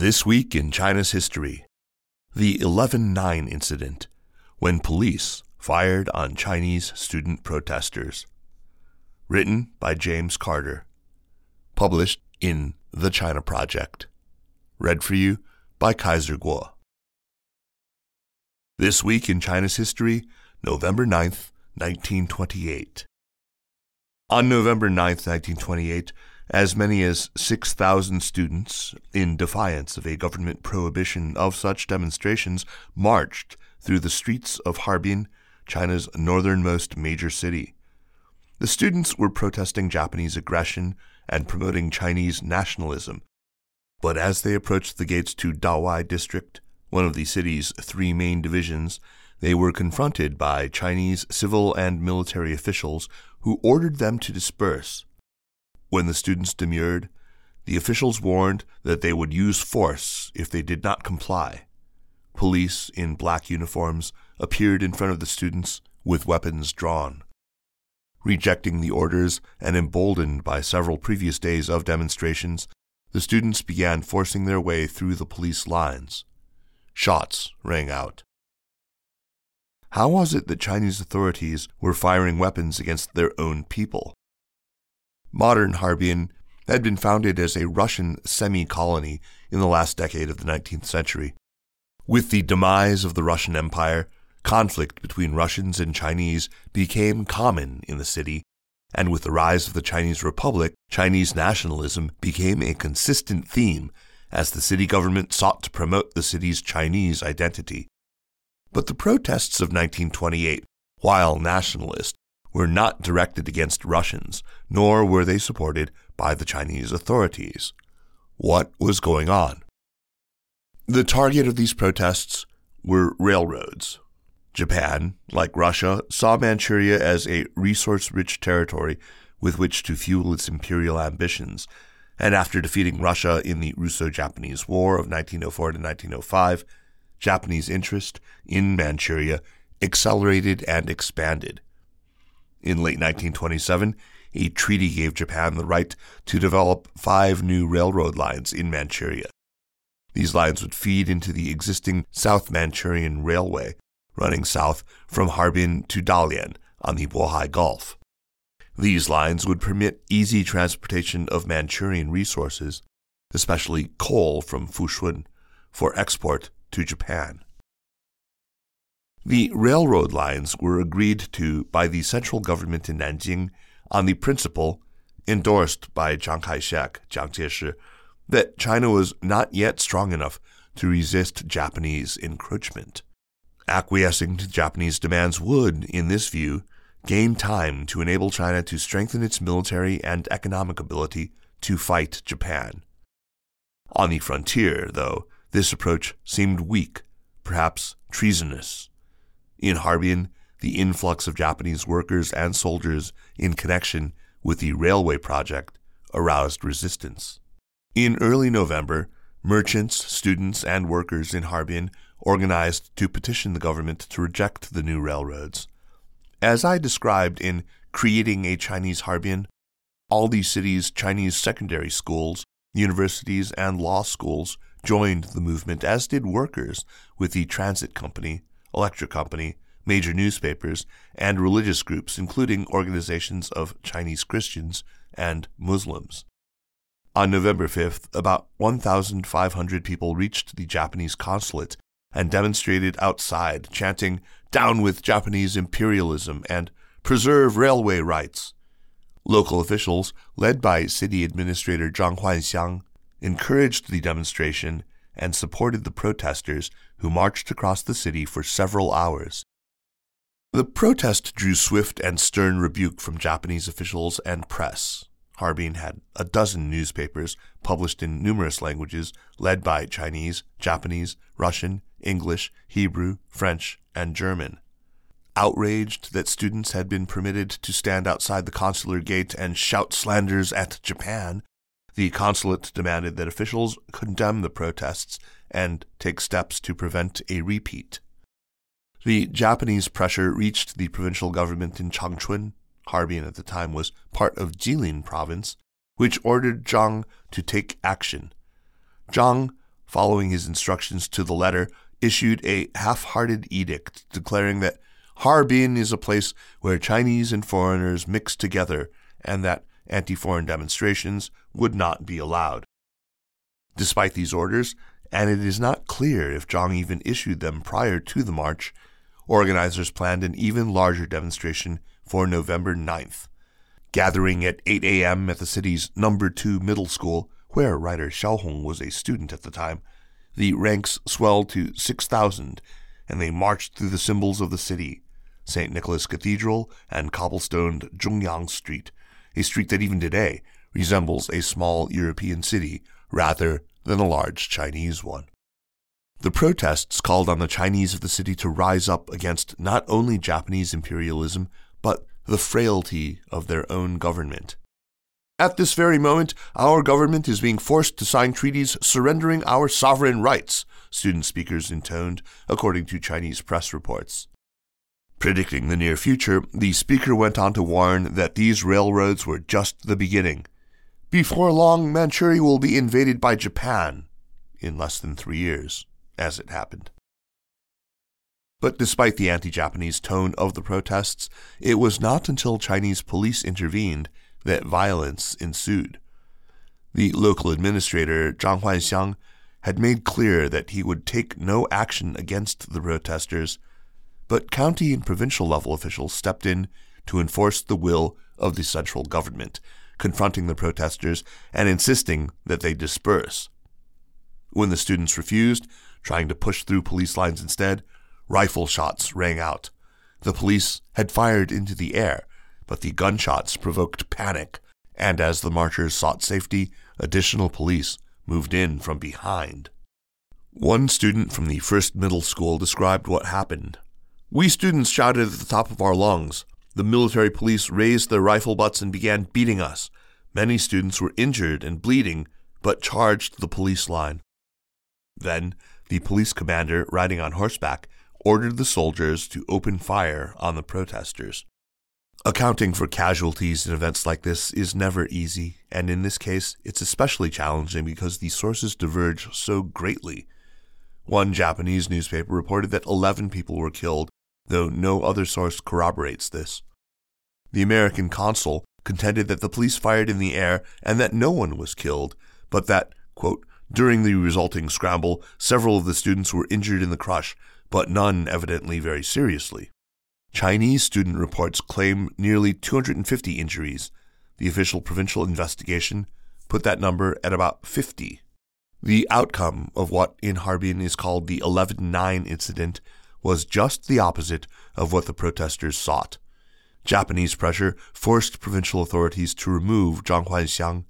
This week in China's history, the 11-9 incident, when police fired on Chinese student protesters. Written by James Carter. Published in The China Project. Read for you by Kaiser Kuo. This week in China's history, November 9th, 1928. On November 9th, 1928, as many as 6,000 students, in defiance of a government prohibition of such demonstrations, marched through the streets of Harbin, China's northernmost major city. The students were protesting Japanese aggression and promoting Chinese nationalism. But as they approached the gates to Daowai district, one of the city's three main divisions, they were confronted by Chinese civil and military officials who ordered them to disperse. When the students demurred, the officials warned that they would use force if they did not comply. Police in black uniforms appeared in front of the students with weapons drawn. Rejecting the orders and emboldened by several previous days of demonstrations, the students began forcing their way through the police lines. Shots rang out. How was it that Chinese authorities were firing weapons against their own people? Modern Harbin had been founded as a Russian semi colony in the last decade of the 19th century. With the demise of the Russian Empire, conflict between Russians and Chinese became common in the city, and with the rise of the Chinese Republic, Chinese nationalism became a consistent theme as the city government sought to promote the city's Chinese identity. But the protests of 1928, while nationalist, were not directed against Russians, nor were they supported by the Chinese authorities. What was going on? The target of these protests were railroads. Japan, like Russia, saw Manchuria as a resource rich territory with which to fuel its imperial ambitions, and after defeating Russia in the Russo Japanese War of 1904 to 1905, Japanese interest in Manchuria accelerated and expanded. In late 1927, a treaty gave Japan the right to develop five new railroad lines in Manchuria. These lines would feed into the existing South Manchurian Railway, running south from Harbin to Dalian on the Bohai Gulf. These lines would permit easy transportation of Manchurian resources, especially coal from Fushun, for export to Japan. The railroad lines were agreed to by the central government in Nanjing on the principle, endorsed by Chiang Kai shek, Jiang Jieshi, that China was not yet strong enough to resist Japanese encroachment. Acquiescing to Japanese demands would, in this view, gain time to enable China to strengthen its military and economic ability to fight Japan. On the frontier, though, this approach seemed weak, perhaps treasonous. In Harbin, the influx of Japanese workers and soldiers in connection with the railway project aroused resistance. In early November, merchants, students, and workers in Harbin organized to petition the government to reject the new railroads. As I described in Creating a Chinese Harbin, all these cities' Chinese secondary schools, universities, and law schools joined the movement, as did workers with the transit company electric company, major newspapers, and religious groups, including organizations of Chinese Christians and Muslims. On November 5th, about 1,500 people reached the Japanese consulate and demonstrated outside, chanting, Down with Japanese imperialism and Preserve railway rights. Local officials, led by City Administrator Zhang Huanxiang, encouraged the demonstration and supported the protesters who marched across the city for several hours. The protest drew swift and stern rebuke from Japanese officials and press. Harbin had a dozen newspapers published in numerous languages, led by Chinese, Japanese, Russian, English, Hebrew, French, and German. Outraged that students had been permitted to stand outside the consular gate and shout slanders at Japan, the consulate demanded that officials condemn the protests and take steps to prevent a repeat. The Japanese pressure reached the provincial government in Changchun, Harbin at the time was part of Jilin province, which ordered Zhang to take action. Zhang, following his instructions to the letter, issued a half hearted edict declaring that Harbin is a place where Chinese and foreigners mix together and that anti foreign demonstrations would not be allowed. Despite these orders, and it is not clear if Zhang even issued them prior to the march, organizers planned an even larger demonstration for November 9th. Gathering at 8 a.m. at the city's number 2 middle school, where writer Xiaohong was a student at the time, the ranks swelled to 6,000 and they marched through the symbols of the city St. Nicholas Cathedral and cobblestoned Zhongyang Street, a street that even today resembles a small European city rather than a large Chinese one. The protests called on the Chinese of the city to rise up against not only Japanese imperialism, but the frailty of their own government. At this very moment, our government is being forced to sign treaties surrendering our sovereign rights, student speakers intoned, according to Chinese press reports. Predicting the near future, the speaker went on to warn that these railroads were just the beginning. Before long, Manchuria will be invaded by Japan in less than three years, as it happened. But despite the anti Japanese tone of the protests, it was not until Chinese police intervened that violence ensued. The local administrator, Zhang Huanxiang, had made clear that he would take no action against the protesters, but county and provincial level officials stepped in to enforce the will of the central government, confronting the protesters and insisting that they disperse. When the students refused, trying to push through police lines instead, Rifle shots rang out. The police had fired into the air, but the gunshots provoked panic, and as the marchers sought safety, additional police moved in from behind. One student from the first middle school described what happened. We students shouted at the top of our lungs. The military police raised their rifle butts and began beating us. Many students were injured and bleeding, but charged the police line. Then, the police commander, riding on horseback, ordered the soldiers to open fire on the protesters. Accounting for casualties in events like this is never easy, and in this case, it's especially challenging because the sources diverge so greatly. One Japanese newspaper reported that 11 people were killed, though no other source corroborates this. The American consul contended that the police fired in the air and that no one was killed, but that, quote, during the resulting scramble, several of the students were injured in the crush, but none evidently very seriously. Chinese student reports claim nearly 250 injuries. The official provincial investigation put that number at about 50. The outcome of what in Harbin is called the 11 9 incident was just the opposite of what the protesters sought. Japanese pressure forced provincial authorities to remove Zhang Huanxiang.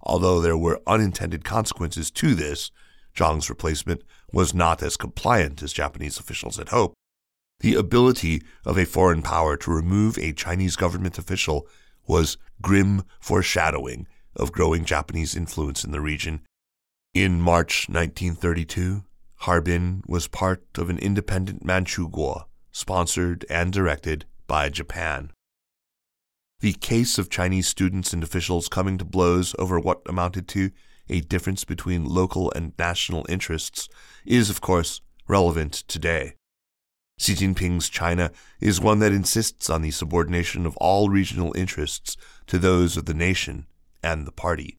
Although there were unintended consequences to this, Zhang's replacement was not as compliant as Japanese officials had hoped. The ability of a foreign power to remove a Chinese government official was grim foreshadowing of growing Japanese influence in the region. In March 1932, Harbin was part of an independent Manchukuo, sponsored and directed by Japan. The case of Chinese students and officials coming to blows over what amounted to a difference between local and national interests is, of course, relevant today. Xi Jinping's China is one that insists on the subordination of all regional interests to those of the nation and the party.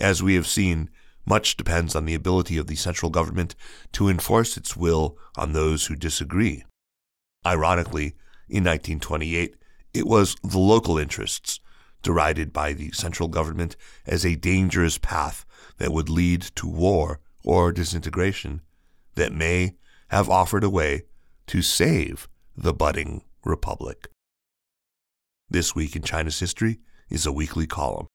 As we have seen, much depends on the ability of the central government to enforce its will on those who disagree. Ironically, in 1928, it was the local interests derided by the central government as a dangerous path that would lead to war or disintegration, that may have offered a way to save the budding republic. This week in China's history is a weekly column.